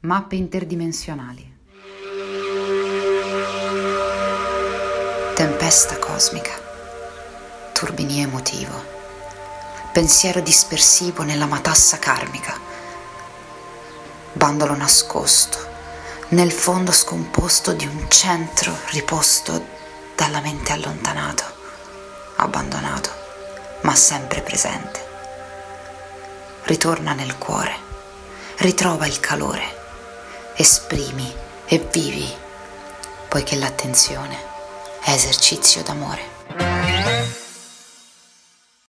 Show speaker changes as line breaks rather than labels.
mappe interdimensionali. Tempesta cosmica, turbinio emotivo, pensiero dispersivo nella matassa karmica, bandolo nascosto nel fondo scomposto di un centro riposto dalla mente allontanato, abbandonato, ma sempre presente. Ritorna nel cuore, ritrova il calore, esprimi e vivi, poiché l'attenzione è esercizio d'amore.